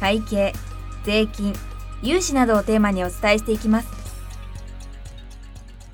会計税金融資などをテーマにお伝えしていきます。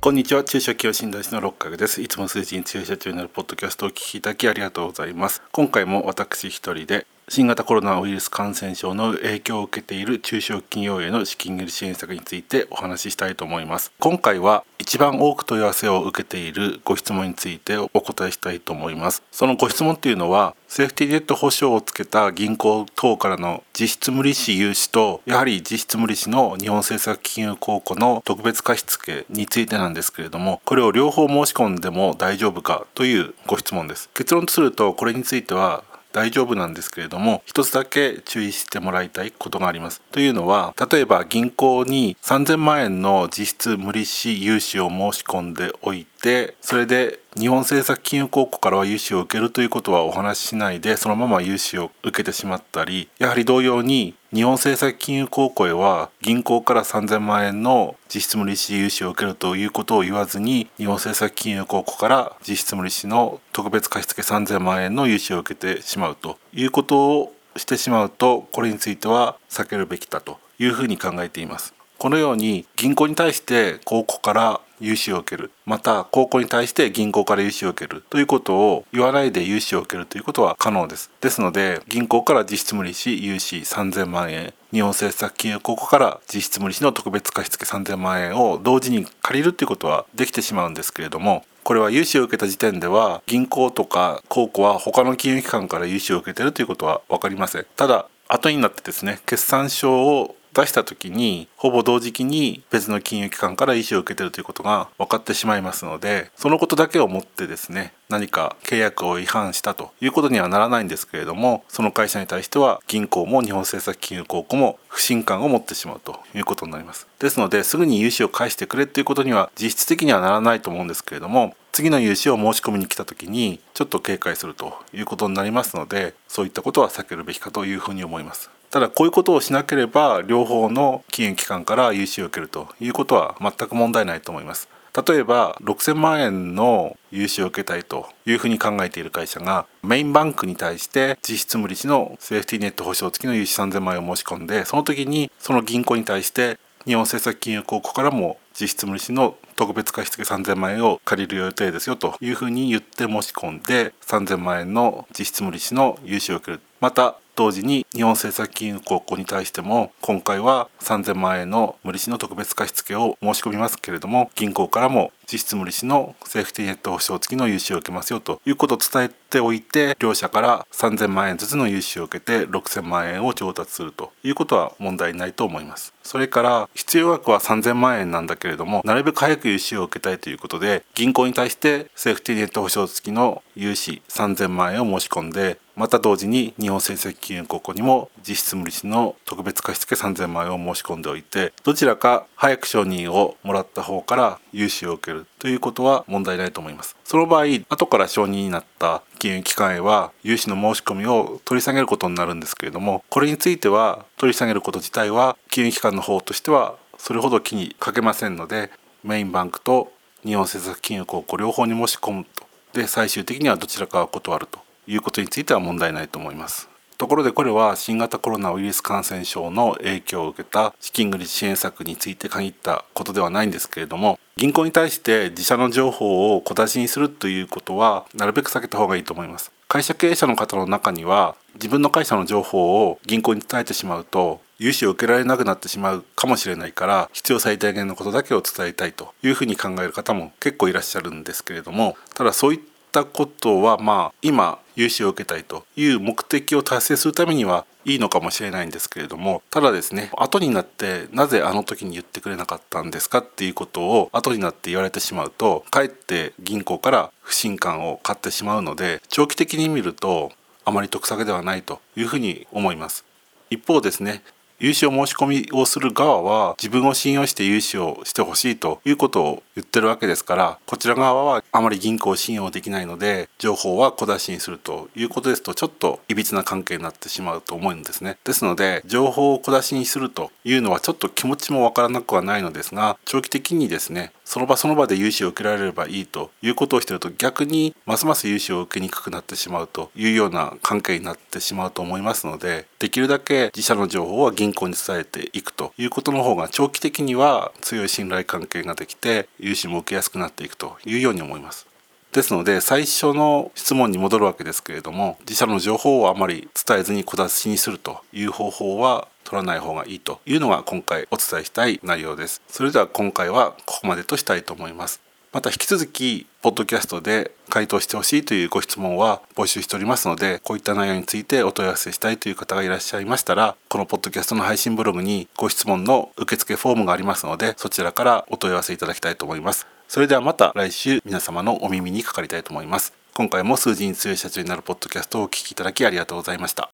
こんにちは。中小企業診断士の六角です。いつも数字に強い社長になるポッドキャストをお聞きいただきありがとうございます。今回も私一人で新型コロナウイルス感染症の影響を受けている中小企業への資金繰り支援策についてお話ししたいと思います。今回は一番多く問い合わせを受けているご質問についてお答えしたいと思います。そのご質問っていうのはセーフティーネット保証をつけた銀行等からの実質無利子融資とやはり実質無利子の日本政策金融公庫の特別貸付についてなんですけれどもこれを両方申し込んでも大丈夫かというご質問です。結論とするとこれについては大丈夫なんですけれども一つだけ注意してもらいたいことがあります。というのは例えば銀行に3000万円の実質無利子融資を申し込んでおいてそれで日本政策金融公庫からは融資を受けるということはお話ししないでそのまま融資を受けてしまったりやはり同様に日本政策金融公庫へは銀行から3000万円の実質無利子融資を受けるということを言わずに日本政策金融公庫から実質無利子の特別貸付3000万円の融資を受けてしまうということをしてしまうとこれについては避けるべきだというふうに考えています。このように銀行に対して公庫から融資を受ける。また高校に対して銀行から融資を受けるということを言わないで融資を受けるということは可能です。ですので銀行から実質無利子融資3000万円。日本政策金融公庫から実質無利子の特別貸付3000万円を同時に借りるということはできてしまうんですけれどもこれは融資を受けた時点では銀行とか公庫は他の金融機関から融資を受けているということは分かりません。ただ後になってですね決算書を出した時にほぼ同時期に別の金融機関から意思を受けてるということが分かってしまいますのでそのことだけをもってですね何か契約を違反したということにはならないんですけれどもその会社に対しては銀行も日本政策金融公庫も不信感を持ってしまうということになります。ですのですぐに融資を返してくれということには実質的にはならないと思うんですけれども次の融資を申し込みに来た時にちょっと警戒するということになりますのでそういったことは避けるべきかというふうに思います。ただこういうことをしなければ両方の金融機関から融資を受けるということは全く問題ないと思います。例えば6000万円の融資を受けたいというふうに考えている会社がメインバンクに対して実質無利子のセーフティーネット保証付きの融資3000万円を申し込んでその時にその銀行に対して日本政策金融公庫からも実質無利子の特別貸付3000万円を借りる予定ですよというふうに言って申し込んで3000万円の実質無利子の融資を受ける。また同時に日本政策金融公庫に対しても今回は3000万円の無利子の特別貸付を申し込みますけれども銀行からも実質無利子のセーフティネット保証付きの融資を受けますよということを伝えておいて両者から3000万円ずつの融資を受けて6000万円を調達するということは問題ないと思います。それから必要額は3000万円なんだけれどもなるべく早く融資を受けたいということで銀行に対してセーフティネット保証付きの融資3000万円を申し込んでまた同時に日本政策金融公庫にも実質無利子の特別貸付3000万円を申し込んでおいてどちらか早く承認をもらった方から融資を受けるということは問題ないと思います。その場合後から承認になった金融機関へは融資の申し込みを取り下げることになるんですけれどもこれについては取り下げること自体は金融機関の方としてはそれほど気にかけませんのでメインバンクと日本政策金融公庫両方に申し込むと。で最終的にはどちらかは断るということについては問題ないと思います。ところでこれは新型コロナウイルス感染症の影響を受けた資金繰り支援策について限ったことではないんですけれども銀行に対して自社の情報を小出しにするということはなるべく避けた方がいいと思います。会社経営者の方の中には自分の会社の情報を銀行に伝えてしまうと融資を受けられなくなってしまうかもしれないから必要最大限のことだけを伝えたいというふうに考える方も結構いらっしゃるんですけれどもただそういったったことはまあ今融資を受けたいという目的を達成するためにはいいのかもしれないんですけれどもただですね後になってなぜあの時に言ってくれなかったんですかっていうことを後になって言われてしまうとかえって銀行から不信感を買ってしまうので長期的に見るとあまり得策ではないというふうに思います。一方ですね融資を申し込みをする側は自分を信用して融資をしてほしいということを言ってるわけですからこちら側はあまり銀行を信用できないので情報は小出しにするということですとちょっといびつな関係になってしまうと思うんですね。ですので情報を小出しにするというのはちょっと気持ちもわからなくはないのですが長期的にですねその場その場で融資を受けられればいいということをしてると逆にますます融資を受けにくくなってしまうというような関係になってしまうと思いますのでできるだけ自社の情報は銀行に伝えていくということの方が長期的には強い信頼関係ができて融資も受けやすくなっていくというように思います。ですので最初の質問に戻るわけですけれども自社の情報をあまり伝えずに小出しにするという方法は取らない方がいいというのが今回お伝えしたい内容です。それでは今回はここまでとしたいと思います。また引き続きポッドキャストで回答してほしいというご質問は募集しておりますのでこういった内容についてお問い合わせしたいという方がいらっしゃいましたらこのポッドキャストの配信ブログにご質問の受付フォームがありますのでそちらからお問い合わせいただきたいと思います。それではまた来週皆様のお耳にかかりたいと思います。今回も数字に強い社長になるポッドキャストをお聞きいただきありがとうございました。